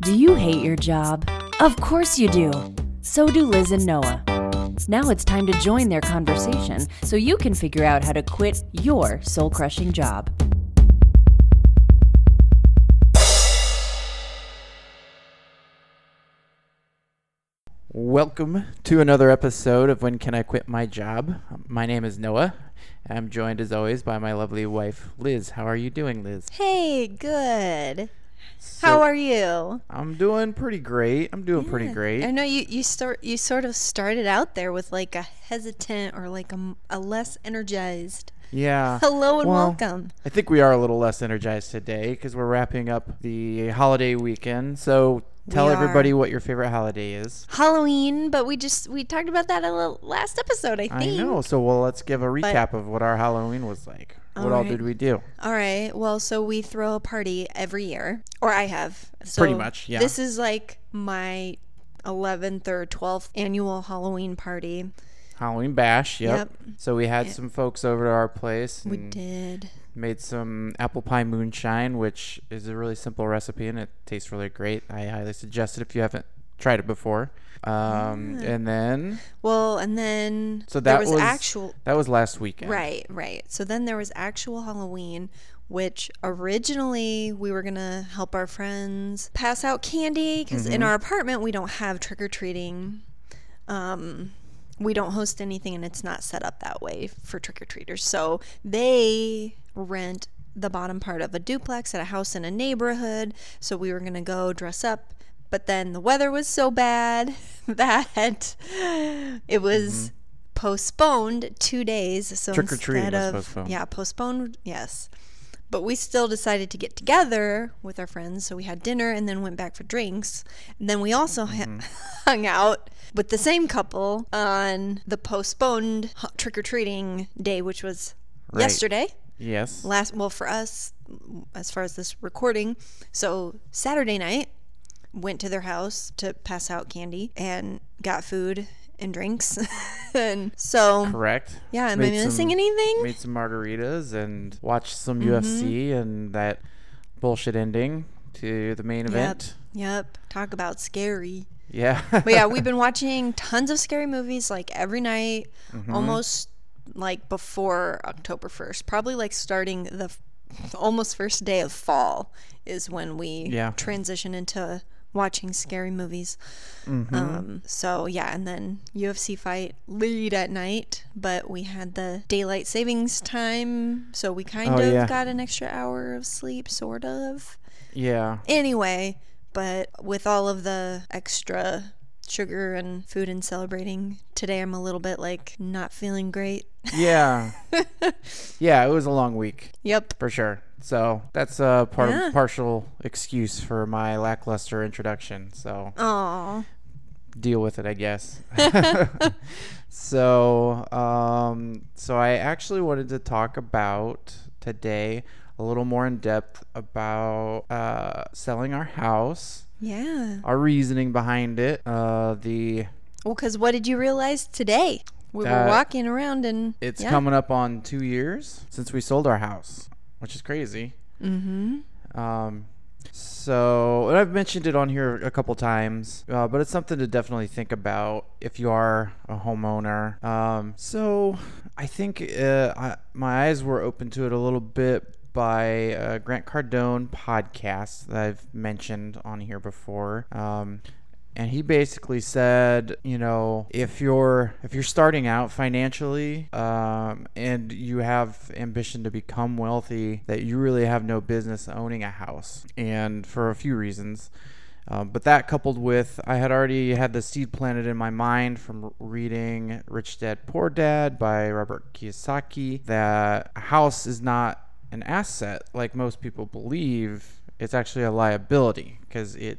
Do you hate your job? Of course you do. So do Liz and Noah. Now it's time to join their conversation so you can figure out how to quit your soul crushing job. Welcome to another episode of When Can I Quit My Job? My name is Noah. I'm joined as always by my lovely wife, Liz. How are you doing, Liz? Hey, good. So- How are you? I'm doing pretty great. I'm doing pretty great. I know you you start you sort of started out there with like a hesitant or like a less energized. yeah. Hello and Well, welcome. I think we are a little less energized today because we're wrapping up the holiday weekend. So tell everybody what your favorite holiday is. Halloween, but we just we talked about that in the last episode, I think. I know. So well, let's give a recap of what our Halloween was like. What all did we do? All right. Well, so we throw a party every year, or I have. So Pretty much, yeah. This is like my 11th or 12th annual Halloween party. Halloween bash. Yep. Yep. So we had some folks over to our place. We did. Made some apple pie moonshine, which is a really simple recipe and it tastes really great. I highly suggest it if you haven't tried it before. Um, and then Well, and then so there that was, was actual that was last weekend. Right, right. So then there was actual Halloween, which originally we were to help our friends pass out candy because Mm-hmm. in our apartment we don't have trick or treating. Um, we don't host anything and it's not set up that way for trick or treaters. So they rent the bottom part of a duplex at a house in a neighborhood. So we were going to go dress up. But then the weather was so bad that it was postponed two days. So Mm-hmm. Trick-or-treating instead was of postponed. yeah, postponed. Yes, but we still decided to get together with our friends. So we had dinner and then went back for drinks. And then we also Mm-hmm. ha- hung out with the same couple on the postponed trick or treating day, which was Right. yesterday Yes. last well for us as far as this recording so saturday night went to their house to pass out candy and got food and drinks and so Correct. yeah am i Made missing some- anything Made some margaritas and watched some Mm-hmm. UFC and that bullshit ending to the main yep event. yep talk about scary Yeah. but yeah we've been watching tons of scary movies like every night Mm-hmm. almost like before october 1st probably like starting the f- almost first day of fall is when we Yeah. transition into watching scary movies Mm-hmm. um, so yeah and then ufc fight lead at night but we had the daylight savings time so we kind Oh, of yeah. got an extra hour of sleep sort of yeah. anyway, but with all of the extra sugar and food and celebrating, today I'm a little bit like not feeling great. Yeah. yeah, it was a long week. Yep. for sure. So that's a part Yeah. partial excuse for my lackluster introduction. So Aw. deal with it, I guess. so, um, so I actually wanted to talk about today a little more in depth about uh, selling our house, Yeah. our reasoning behind it, uh, the Well, because what did you realize today? We were walking around and it's yeah. coming up on two years since we sold our house, which is crazy. Mm-hmm. Um, so, and I've mentioned it on here a couple times, uh, but it's something to definitely think about if you are a homeowner. Um, so, I think uh, I, my eyes were open to it a little bit by uh, Grant Cardone podcast that I've mentioned on here before. Um, and he basically said, you know, if you're if you're starting out financially um, and you have ambition to become wealthy, that you really have no business owning a house, and for a few reasons. Um, but that coupled with, I had already had the seed planted in my mind from reading Rich Dad Poor Dad by Robert Kiyosaki that a house is not an asset like most people believe. It's actually a liability because it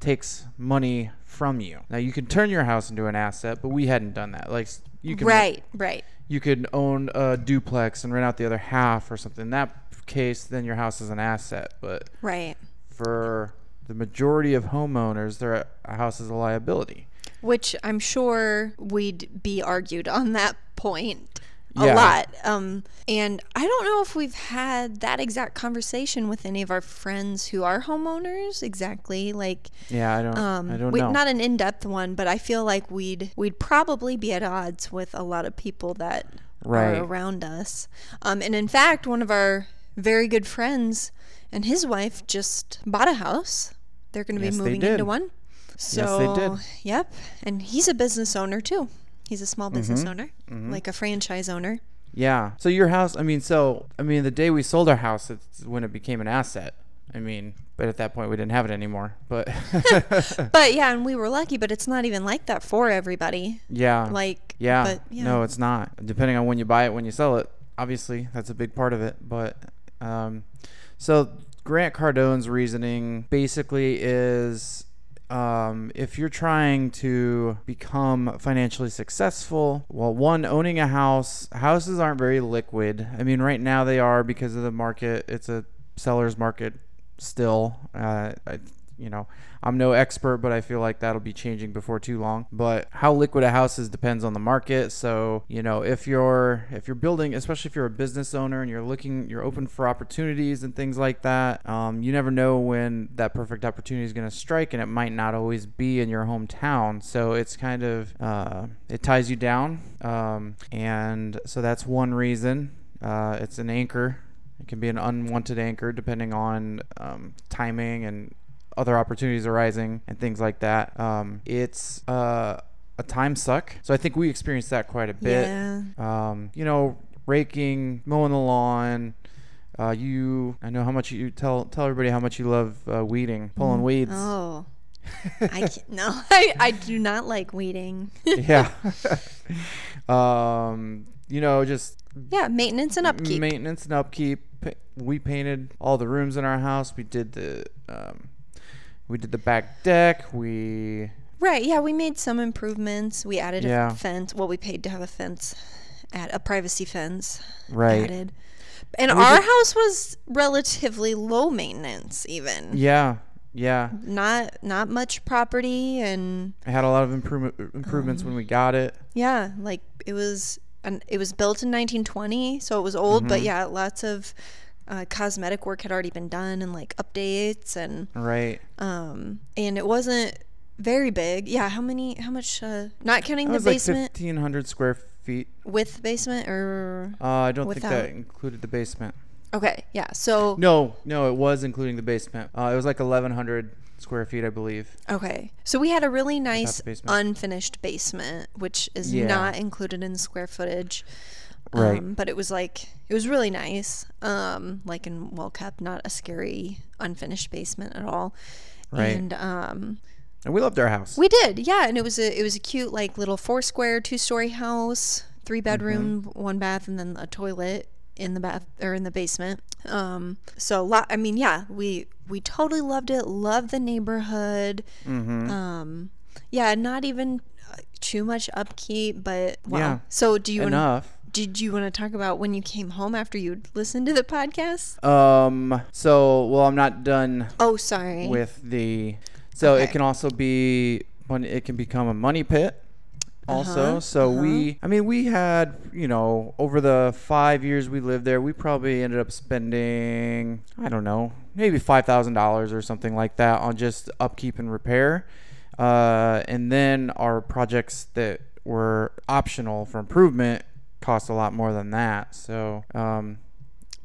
takes money from you. Now you can turn your house into an asset, but we hadn't done that. Like you can Right, right. you could own a duplex and rent out the other half or something. In that case, then your house is an asset. But Right. for the majority of homeowners, their a house is a liability. Which I'm sure we'd be argued on that point. A Yeah. lot. Um, and I don't know if we've had that exact conversation with any of our friends who are homeowners. Exactly, like Yeah, I don't. um, I don't we- know. not an in-depth one, but I feel like we'd we'd probably be at odds with a lot of people that Right. are around us. Um, and in fact, one of our very good friends and his wife just bought a house. They're going to Yes, be moving into one. So, they did. Yep, and he's a business owner too. He's a small business Mm-hmm. owner, like a franchise owner. Yeah. So your house, I mean, so I mean, the day we sold our house, it's when it became an asset. I mean, but at that point we didn't have it anymore. But But yeah, and we were lucky, but it's not even like that for everybody. yeah, Like, yeah, but yeah. no, it's not. Depending on when you buy it, when you sell it, obviously that's a big part of it. But um, so Grant Cardone's reasoning basically is. Um, if you're trying to become financially successful, well, one, owning a house, houses aren't very liquid. I mean, right now they are because of the market. It's a seller's market still. Uh, I, you know, I'm no expert, but I feel like that'll be changing before too long. But how liquid a house is depends on the market. So, you know, if you're if you're building, especially if you're a business owner and you're looking, you're open for opportunities and things like that. Um, you never know when that perfect opportunity is going to strike, and it might not always be in your hometown. So it's kind of uh, it ties you down, um, and so that's one reason. Uh, it's an anchor. It can be an unwanted anchor depending on um, timing and other opportunities arising and things like that. Um, it's uh, a time suck. So I think we experienced that quite a bit. Yeah. Um, you know, raking, mowing the lawn. Uh, you, I know how much you tell tell everybody how much you love uh, weeding, pulling weeds. Oh. I can't, no, I, I do not like weeding. yeah. um, you know, just yeah, maintenance and upkeep. maintenance and upkeep. We painted all the rooms in our house. We did the um, we did the back deck. We right. Yeah, we made some improvements. We added Yeah. a fence. Well, we paid to have a fence, add a privacy fence right. added. And we our did- house was relatively low maintenance, even. Yeah, yeah. Not not much property, and I had a lot of improvement improvements Um, when we got it. yeah, like it was. And it was built in 1920, so it was old. Mm-hmm. But yeah, lots of uh, cosmetic work had already been done, and like updates and Right. um and it wasn't very big yeah how many how much uh not counting It the was like basement fifteen hundred square feet. with basement or Uh, I don't think that included the basement. okay yeah so No, no, it was including the basement. Uh, it was like eleven hundred square feet, I believe. okay so we had a really nice basement. unfinished basement which is Yeah. not included in square footage Right. um, but it was like it was really nice um like and well kept not a scary unfinished basement at all Right. and um And we loved our house. We did, yeah, and it was a it was a cute like little four square two story house, three bedroom, Mm-hmm. one bath, and then a toilet in the bath or in the basement. Um, so lot, I mean, yeah, we we totally loved it. Loved the neighborhood. mm-hmm. Um, yeah, not even uh, too much upkeep, but wow. Yeah. So do you Enough. Did you want to talk about when you came home after you listened to the podcast? Um. So, well, I'm not done Oh, sorry. with the. So Okay. it can also be when it can become a money pit. Also, Uh-huh, so uh-huh. we, I mean, we had, you know, over the five years we lived there, we probably ended up spending, I don't know, maybe five thousand dollars or something like that on just upkeep and repair. Uh, and then our projects that were optional for improvement cost a lot more than that. So, um,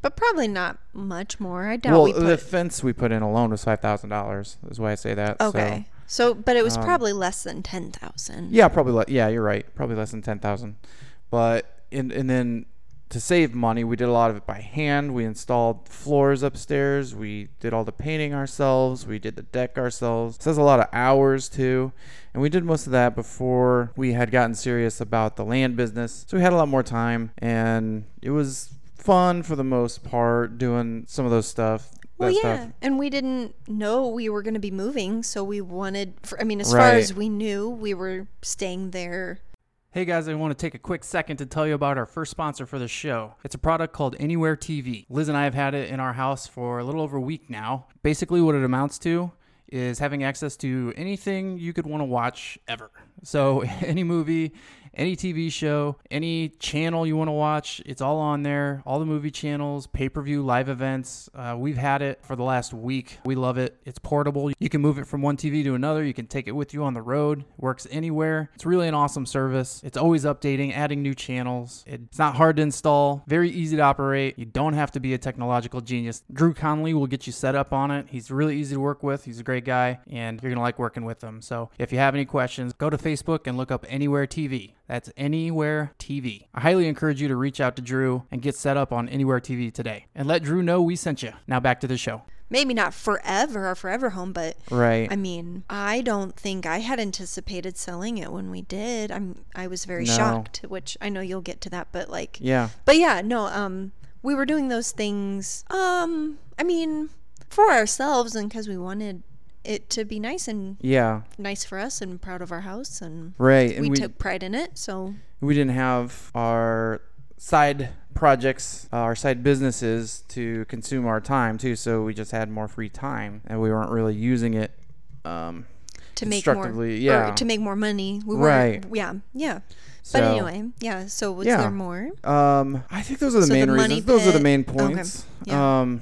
but probably not much more. I doubt well, we put. the fence we put in alone was five thousand dollars. Is why I say that. Okay. So, but it was um, probably less than ten thousand. Yeah, probably. Le- yeah, you're right. Probably less than ten thousand. But in, and then to save money, we did a lot of it by hand. We installed floors upstairs. We did all the painting ourselves. We did the deck ourselves. So that's a lot of hours too. And we did most of that before we had gotten serious about the land business. So we had a lot more time, and it was fun for the most part doing some of those stuff. Well, yeah, stuff. and we didn't know we were going to be moving, so we wanted. For, I mean, as far as we knew, we were staying there. Hey guys, I want to take a quick second to tell you about our first sponsor for the show. It's a product called Anywhere TV. Liz and I have had it in our house for a little over a week now. Basically, what it amounts to is having access to anything you could want to watch ever. So, any movie, any TV show, any channel you want to watch, it's all on there. All the movie channels, pay per view, live events. Uh, we've had it for the last week. We love it. It's portable. You can move it from one TV to another. You can take it with you on the road. Works anywhere. It's really an awesome service. It's always updating, adding new channels. It's not hard to install, very easy to operate. You don't have to be a technological genius. Drew Conley will get you set up on it. He's really easy to work with. He's a great guy, and you're going to like working with him. So if you have any questions, go to Facebook and look up Anywhere TV. That's Anywhere TV. I highly encourage you to reach out to Drew and get set up on Anywhere TV today. And let Drew know we sent you. Now back to the show. Maybe not forever or forever home, but Right. I mean, I don't think I had anticipated selling it when we did. I'm I was very No. shocked, which I know you'll get to that, but like yeah. But yeah, no, um we were doing those things um I mean, for ourselves and cuz we wanted it to be nice and Yeah. nice for us and proud of our house and Right. And we, we took pride in it. So we didn't have our side projects, uh, our side businesses to consume our time too. So we just had more free time, and we weren't really using it. Um, to make more yeah. to make more money. We Right. weren't yeah, yeah. so, But anyway, yeah, so was Yeah. there more? Um, I think those are the So main money reasons. Those are the main okay, points. yeah. Um,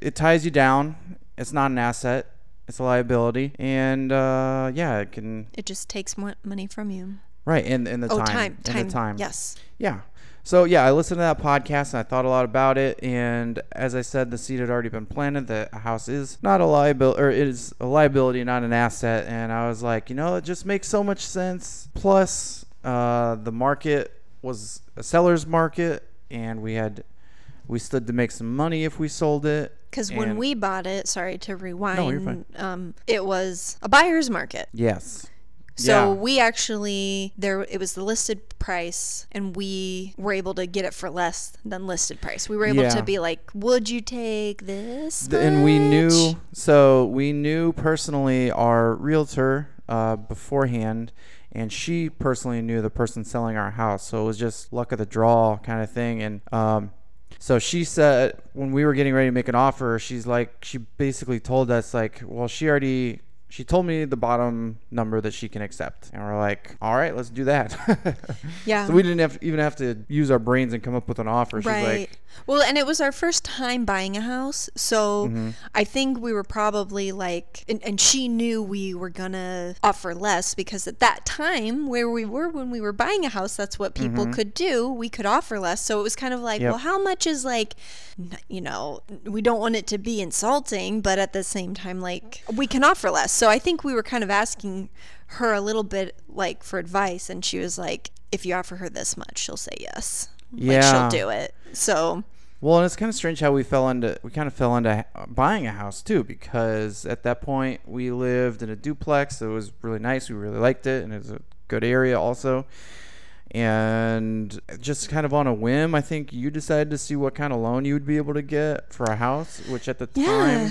it ties you down. It's not an asset. It's a liability, and uh, yeah, it can It just takes mo- money from you. right in in the oh, time, time, in time, the time. Yes. Yeah. So yeah, I listened to that podcast and I thought a lot about it. And as I said, the seed had already been planted. The house is not a liability, or it is a liability, not an asset. And I was like, you know, it just makes so much sense. Plus, uh, the market was a seller's market, and we had we stood to make some money if we sold it. Because when And- we bought it, sorry to rewind, No, you're fine. um, it was a buyer's market. yes, So Yeah. we actually there it was the listed price, and we were able to get it for less than listed price. We were able Yeah. to be like, "Would you take this?" Th- and we much?" knew so we knew personally our realtor uh, beforehand and she personally knew the person selling our house so it was just luck of the draw kind of thing and um, so she said when we were getting ready to make an offer she's like she basically told us like well she already she told me the bottom number that she can accept and we're like all right let's do that Yeah. so we didn't have even have to use our brains and come up with an offer she's Right. like well, and it was our first time buying a house, so Mm-hmm. I think we were probably like, and, and she knew we were gonna offer less because at that time where we were when we were buying a house, that's what people could do. We could offer less, so it was kind of like, Mm-hmm. Yep. well, how much is like, you know, we don't want it to be insulting, but at the same time, like we can offer less. So I think we were kind of asking her a little bit like for advice, and she was like, if you offer her this much, she'll say yes. Like Yeah. she'll do it. So Well, and it's kind of strange how we fell into we kind of fell into uh, buying a house too because at that point we lived in a duplex. It was really nice. We really liked it, and it was a good area also. And just kind of on a whim, I think you decided to see what kind of loan you would be able to get for a house, which at the time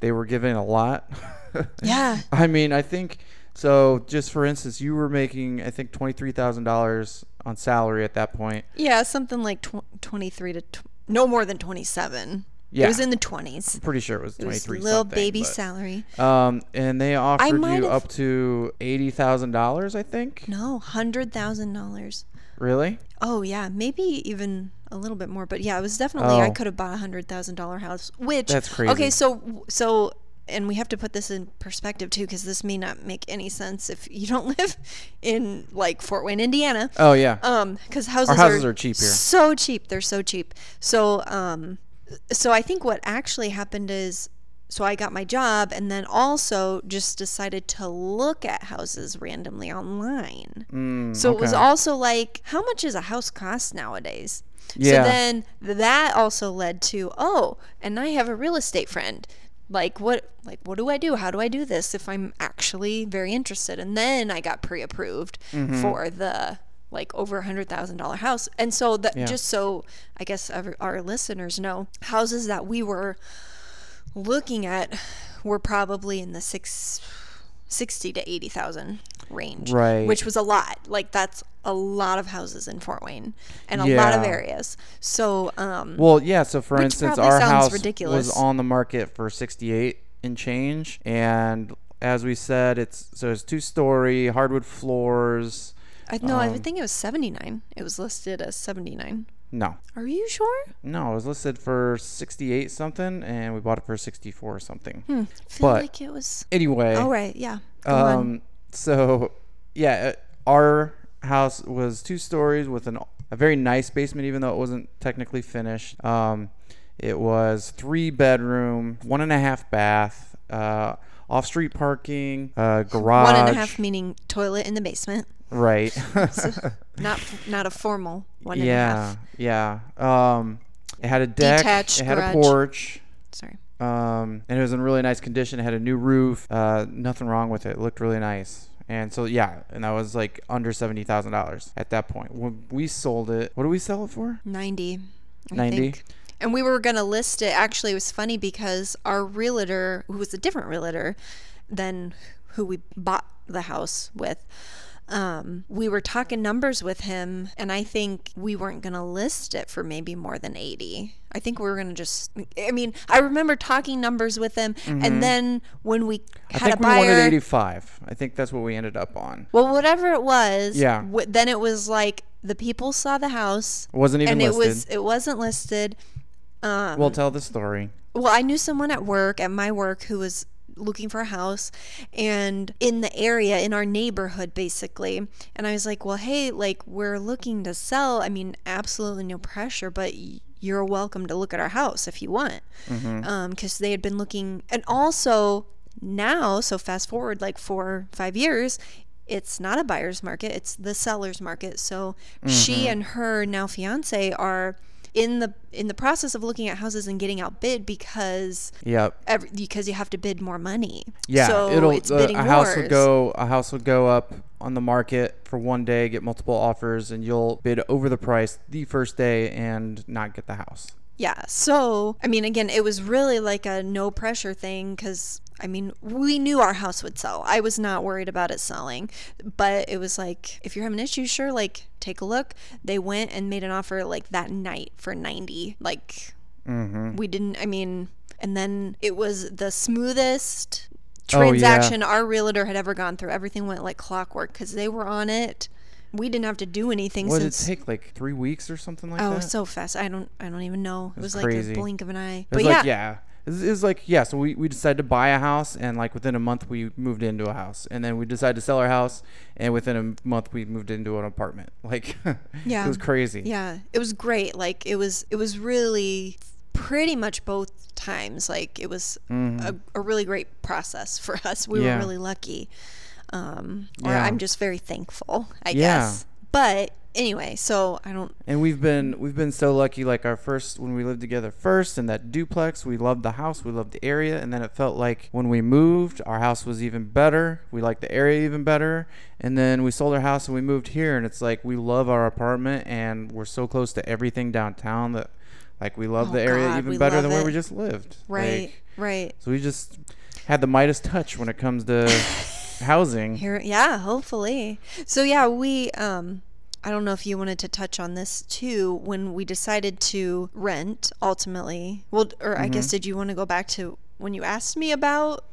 they were giving a lot. Yeah. I mean, I think so. Just for instance, you were making I think twenty three thousand dollars on salary at that point. yeah, something like tw- 23 to tw- no more than 27. Yeah. It was in the 20s. I'm pretty sure it was It twenty was little baby salary. Um, and they offered you have- up to eighty thousand dollars, I think. No, $100,000. Really? Oh yeah, maybe even a little bit more, but yeah, it was definitely I Oh. could have bought a hundred thousand dollar house. Which That's crazy. Okay, so so and we have to put this in perspective too, because this may not make any sense if you don't live in like Fort Wayne, Indiana. Oh yeah. Um, because houses, houses are cheap here. So cheap, they're so cheap. So um, so I think what actually happened is. So I got my job and then also just decided to look at houses randomly online. Mm, So it was also like, how much is a house cost nowadays? Yeah. So then that also led to, oh, and I have a real estate friend. Like what like what do I do? How do I do this if I'm actually very interested? And then I got pre-approved Mm-hmm. for the like over a hundred thousand dollar house. And so that Yeah. just so I guess our, our listeners know, houses that we were looking at were probably in the six, 60 to 80,000 range. Right. Which was a lot. Like that's a lot of houses in Fort Wayne and a lot of areas. So, um, Well, yeah. So for instance, our house ridiculous. was on the market for sixty-eight and change, and as we said, it's so it's two-story hardwood floors, I no, I Um, would think it was 79. It was listed as 79. No, Are you sure? no, it was listed for 68 something, and we bought it for 64 something. Hmm. Feel But- like it was. Anyway, Oh right, yeah. Go on. um, so yeah, uh, our house was two stories with an a very nice basement, even though it wasn't technically finished. Um, it was three bedroom, one and a half bath, uh, off street parking, uh, garage. One and a half meaning toilet in the basement. Right. Not not a formal one. yeah, yeah. Um, it had a deck. Detached it had garage. a porch. Sorry. Um, and it was in really nice condition. It had a new roof. Uh, nothing wrong with it. It looked really nice. And so yeah, and that was like under seventy thousand dollars at that point. When we sold it, what did we sell it for? 90. I 90? think. And we were going to list it. Actually, it was funny because our realtor, who was a different realtor than who we bought the house with, um, we were talking numbers with him, and I think we weren't going to list it for maybe more than 80. I think we were going to just, I mean, I remember talking numbers with him, and then when we Mm-hmm. I had a think we wanted eighty-five. I think that's what we ended up on. well, whatever it was, Yeah. w- then it was like the people saw the house, It wasn't even and listed. it was it wasn't listed. Um, we'll tell the story. well, I knew someone at work, at my work, who was looking for a house and in the area, in our neighborhood, basically. And I was like, well, hey, like, we're looking to sell. I mean, absolutely no pressure, but y- you're welcome to look at our house if you want. Mm-hmm. Um, because they had been looking, and also now, so fast forward like four, five years. It's not a buyer's market; it's the seller's market. So she mm-hmm. and her now fiance are in the in the process of looking at houses and getting outbid because every, because you have to bid more money. Yeah, so it'll it's uh, bidding a house would wars. go a house would go up on the market for one day, get multiple offers, and you'll bid over the price the first day and not get the house. Yeah. So I mean, again, it was really like a no pressure thing because I mean, we knew our house would sell. I was not worried about it selling, but it was like if you're having issues, sure, like take a look. They went and made an offer like that night for ninety. Like Mm-hmm. we didn't. I mean, and then it was the smoothest Oh, yeah. transaction our realtor had ever gone through. Everything went like clockwork because they were on it. We didn't have to do anything What did it since. take? Like three weeks or something like Oh, that. Oh, so fast! I don't, I don't even know. It was, was like a blink of an eye. It But was yeah, like yeah. It was, like yeah. So we, we decided to buy a house, and like within a month we moved into a house, and then we decided to sell our house, and within a month we moved into an apartment. Like Yeah. it was crazy. yeah, it was great. Like it was, it was really pretty much both times. Like it was a, a really great process for us. We Mm-hmm. Yeah. were really lucky. Um, or Yeah. I'm just very thankful, I Yeah. guess. But anyway, so I don't. And we've been we've been so lucky. Like our first when we lived together first in that duplex, we loved the house, we loved the area, and then it felt like when we moved, our house was even better. We liked the area even better, and then we sold our house and we moved here, and it's like we love our apartment and we're so close to everything downtown that like we love Oh, the area God, even better than where we just lived. Right, Like, right. so we just had the Midas touch when it comes to housing. Here, yeah, hopefully. So yeah, we um I don't know if you wanted to touch on this too when we decided to rent ultimately. Well, or I Mm-hmm. guess did you want to go back to when you asked me about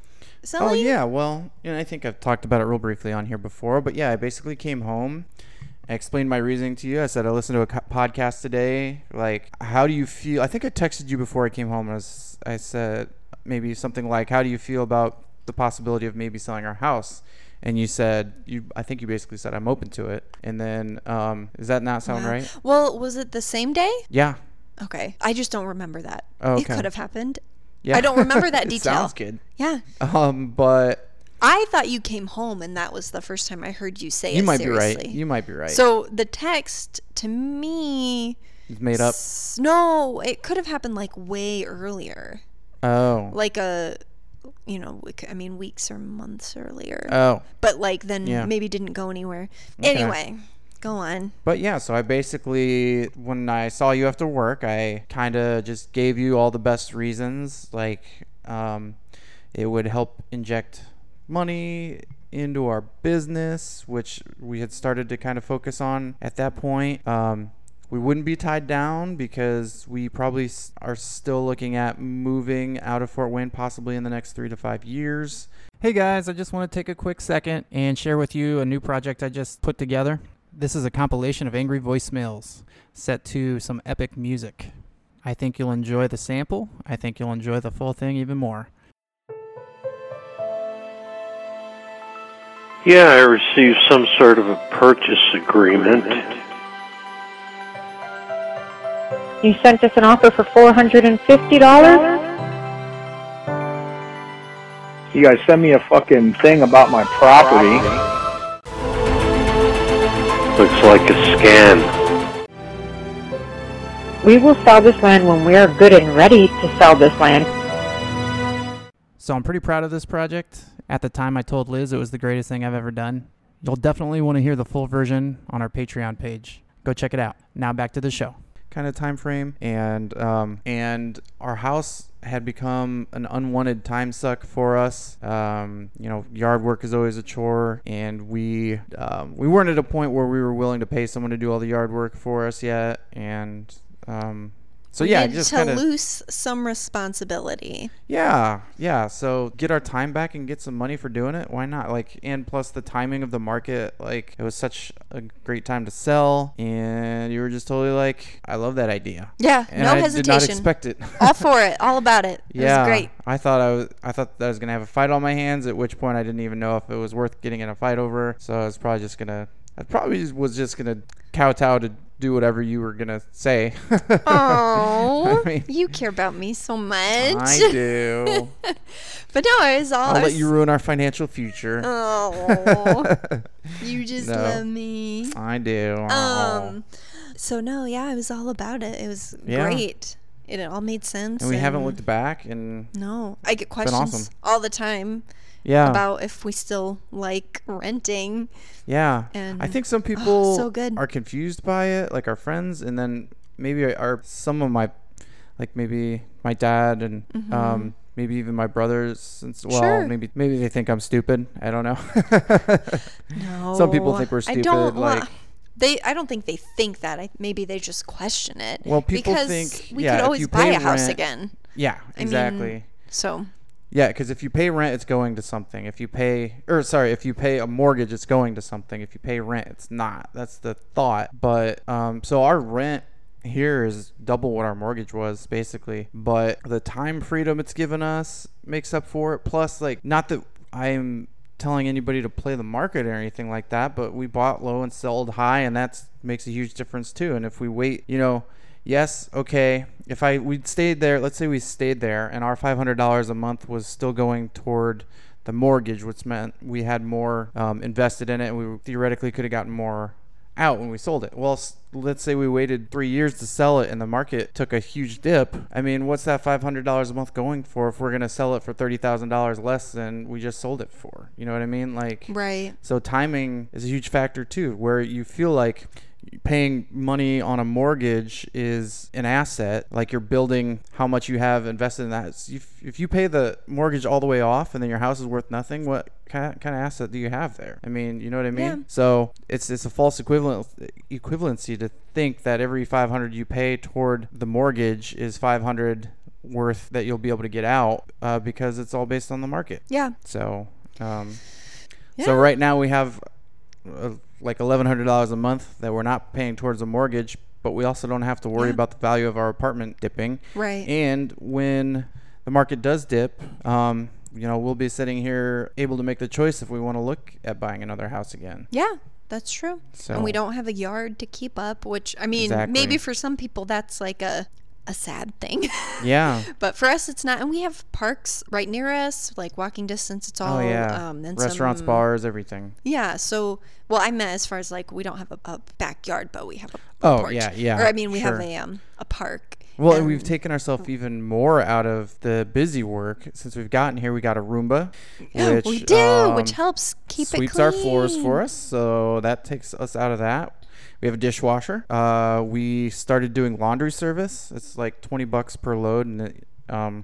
selling? Oh yeah, well, you know, I think I've talked about it real briefly on here before, but yeah, I basically came home. I explained my reasoning to you. I said I listened to a co- podcast today. Like, how do you feel? I think I texted you before I came home. I, was, I said maybe something like, "How do you feel about the possibility of maybe selling our house?" And you said you. I think you basically said I'm open to it. And then, um, does that not sound Wow. right? Well, was it the same day? Yeah. Okay. I just don't remember that. Oh, It could have happened. Yeah. I don't remember that detail. Sounds good. Yeah. Um, but I thought you came home and that was the first time I heard you say you it might be right. You might be right. So the text to me it's made up. s- No, it could have happened like way earlier. Oh. like a you know i mean weeks or months earlier Oh. but like then Yeah. maybe didn't go anywhere Okay. anyway go on But yeah, so I basically, when I saw you after work, I kind of just gave you all the best reasons. Like, um, it would help inject money into our business, which we had started to kind of focus on at that point. Um, we wouldn't be tied down because we probably are still looking at moving out of Fort Wayne possibly in the next three to five years. Hey guys, I just want to take a quick second and share with you a new project I just put together. This is a compilation of angry voicemails set to some epic music. I think you'll enjoy the sample. I think you'll enjoy the full thing even more. Yeah, I received some sort of a purchase agreement. You sent us an offer for $450? You guys send me a fucking thing about my property. Looks like a scam. We will sell this land when we are good and ready to sell this land. So I'm pretty proud of this project. At the time, I told Liz it was the greatest thing I've ever done. You'll definitely want to hear the full version on our Patreon page. Go check it out. Now back to the show. Kind of time frame. And um, and our house had become an unwanted time suck for us. Um, you know yard work is always a chore. And we um, we weren't at a point where we were willing to pay someone to do all the yard work for us yet. And um, so yeah just to kind of loose some responsibility. yeah yeah so get our time back and get some money for doing it why not like and plus the timing of the market like it was such a great time to sell and you were just totally like i love that idea Yeah, and no I hesitation. did not expect it. all for it, all about it. It yeah, was great. I thought I was. I thought that I was gonna have a fight on my hands. At which point, I didn't even know if it was worth getting in a fight over. So I was probably just gonna. I probably was just gonna kowtow to do whatever you were gonna say. Oh, I mean, you care about me so much. I do. But no, it was all. I'll let you ruin our financial future. Oh, you just No. love me. I do. Um, so no, yeah, it was all about it. It was Yeah. great. It all made sense. and we haven't looked back, and No, I get questions awesome. all the time yeah, about if we still like renting. Yeah. And I think some oh, people so good. are confused by it, like our friends, and then maybe our some of my, like maybe my dad and um maybe even my brothers. Since well, Mm-hmm. Sure. maybe maybe they think I'm stupid. I don't know. No, Some people think we're I don't. stupid, wa- like- they, I don't think they think that. I, maybe they just question it. Well, people because think- we yeah, could always buy a house again. yeah, I exactly. mean, so Yeah, because if you pay rent, it's going to something. If you pay, or sorry, if you pay a mortgage, it's going to something. If you pay rent, it's not. That's the thought. But um, so our rent here is double what our mortgage was basically. But the time freedom it's given us makes up for it. Plus, like, not that I'm telling anybody to play the market or anything like that, but we bought low and sold high, and that makes a huge difference too. And if we wait, you know yes, okay. If I we stayed there, let's say we stayed there, and our five hundred dollars a month was still going toward the mortgage, which meant we had more um, invested in it, and we theoretically could have gotten more out when we sold it. Well, let's say we waited three years to sell it, and the market took a huge dip. I mean, what's that five hundred dollars a month going for if we're gonna sell it for thirty thousand dollars less than we just sold it for? You know what I mean? Like, right. so timing is a huge factor too, where you feel like paying money on a mortgage is an asset, like you're building how much you have invested in that. If, if you pay the mortgage all the way off and then your house is worth nothing, what kind kind of asset do you have there? I mean, you know what I mean? Yeah. So it's it's a false equivalent equivalency to think that every 500 you pay toward the mortgage is 500 worth that you'll be able to get out uh, because it's all based on the market. Yeah. So, um, Yeah. so right now we have uh, like eleven hundred dollars a month that we're not paying towards a mortgage, but we also don't have to worry Yeah. about the value of our apartment dipping. Right. And when the market does dip, um, you know, we'll be sitting here able to make the choice if we want to look at buying another house again. Yeah, that's true. and we don't have a yard to keep up, which I mean, Exactly. maybe for some people that's like a a sad thing. Yeah. but for us it's not and we have parks right near us, like walking distance. It's all oh yeah. um and Restaurants, some- bars, everything. Yeah, so well I meant as far as like we don't have a, a backyard, but we have a, a Oh, porch. yeah, yeah, Or I mean we have a um a park. Well, and and- we've taken ourselves even more out of the busy work since we've gotten here. We got a Roomba, which we do, which um, helps keep it sweeps our floors for us, so that takes us out of that. We have a dishwasher. Uh, we started doing laundry service. It's like twenty bucks per load, and it, um,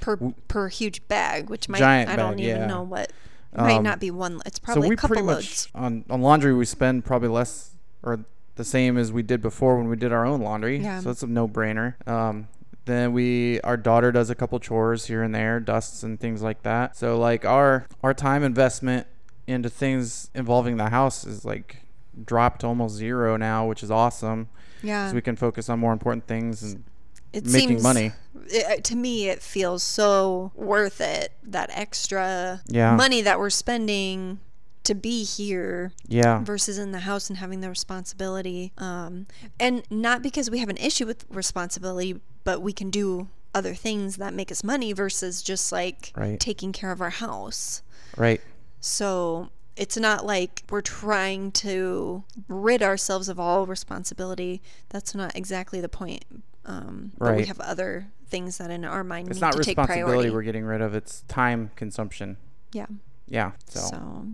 per per huge bag, which might I don't even yeah. know what might Um, not be one. It's so probably we a couple pretty loads. much on on laundry we spend probably less or the same as we did before when we did our own laundry. Yeah. So it's a no brainer. Um, then we our daughter does a couple chores here and there, dusts and things like that. So like our our time investment into things involving the house is like dropped to almost zero now, which is awesome. Yeah. So we can focus on more important things and it making seems, money. It, to me, it feels so worth it. That extra Yeah. money that we're spending to be here yeah, versus in the house and having the responsibility. Um, and not because we have an issue with responsibility, but we can do other things that make us money versus just like Right. taking care of our house. right. So it's not like we're trying to rid ourselves of all responsibility. That's not exactly the point. Um, But we have other things that in our mind It's need not to take responsibility priority. we're getting rid of. It's time consumption. yeah. Yeah. So, So,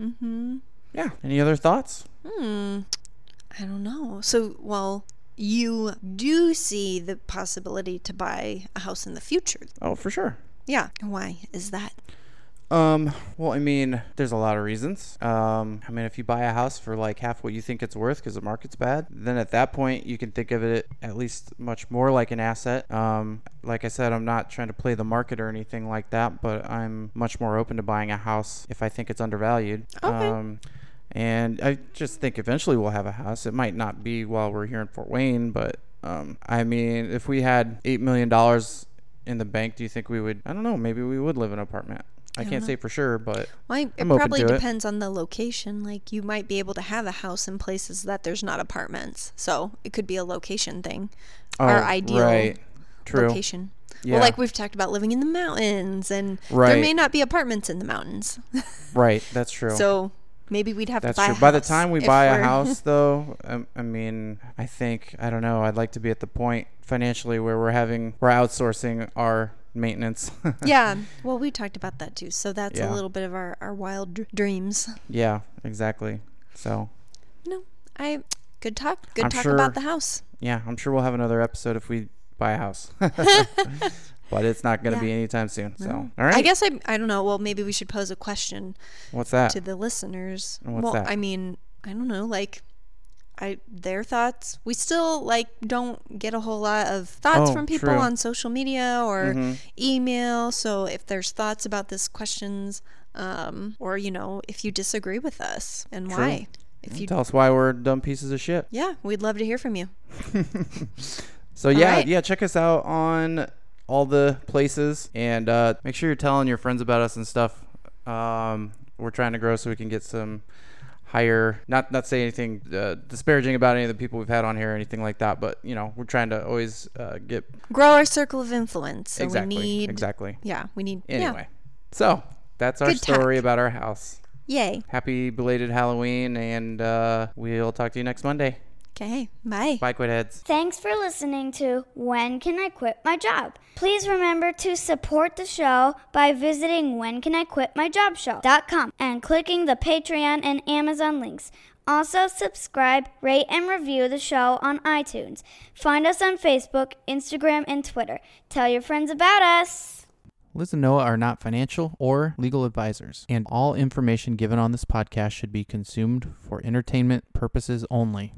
mm-hmm. yeah. Any other thoughts? Hmm. I don't know. So, well, you do see the possibility to buy a house in the future. Oh, for sure. Yeah. Why is that? Um, well, I mean, there's a lot of reasons. Um, I mean, if you buy a house for like half what you think it's worth because the market's bad, then at that point you can think of it at least much more like an asset. Um, like I said, I'm not trying to play the market or anything like that, but I'm much more open to buying a house if I think it's undervalued. Okay. Um, and I just think eventually we'll have a house. It might not be while we're here in Fort Wayne, but um, I mean, if we had eight million dollars in the bank, do you think we would? I don't know. Maybe we would live in an apartment. I, can't know. say for sure, but Well, I- it probably to it. depends on the location. Like, you might be able to have a house in places that there's not apartments. So, it could be a location thing. Our Oh, ideal right. True. location. Yeah. Well, like we've talked about living in the mountains, and there may not be apartments in the mountains. Right. That's true. so, maybe we'd have that's to buy true. By the time we buy a house, though, um, I mean, I think I don't know. I'd like to be at the point financially where we're having we're outsourcing our maintenance. yeah. Well, we talked about that too. So that's Yeah. a little bit of our, our wild dr- dreams. yeah. Exactly. So No, I good talk. Good I'm talk sure- about the house. yeah, I'm sure we'll have another episode if we buy a house. but it's not going to Yeah. be anytime soon. So No. all right. I guess I I don't know. Well, maybe we should pose a question What's that? to the listeners. What's well, that? I mean, I don't know, like I their thoughts. We still like don't get a whole lot of thoughts Oh, from people true. on social media or Mhm. email. So if there's thoughts about this questions um or you know, if you disagree with us and True. why. If you Tell us why we're dumb pieces of shit. Yeah, we'd love to hear from you. So yeah, right. yeah, check us out on all the places and uh, make sure you're telling your friends about us and stuff. Um, we're trying to grow so we can get some higher not not say anything uh, disparaging about any of the people we've had on here or anything like that but you know we're trying to always uh, get Grow our circle of influence. So exactly we need exactly Yeah, we need anyway so that's our Good story talk. about our house Yay. happy belated halloween and uh, we'll talk to you next monday Okay. Bye. bye quit heads Thanks for listening to When Can I Quit My Job? Please remember to support the show by visiting whencanIQuitMyJobShow.com and clicking the Patreon and Amazon links. Also, subscribe, rate, and review the show on iTunes. Find us on Facebook, Instagram, and Twitter. Tell your friends about us. Liz and Noah are not financial or legal advisors, and all information given on this podcast should be consumed for entertainment purposes only.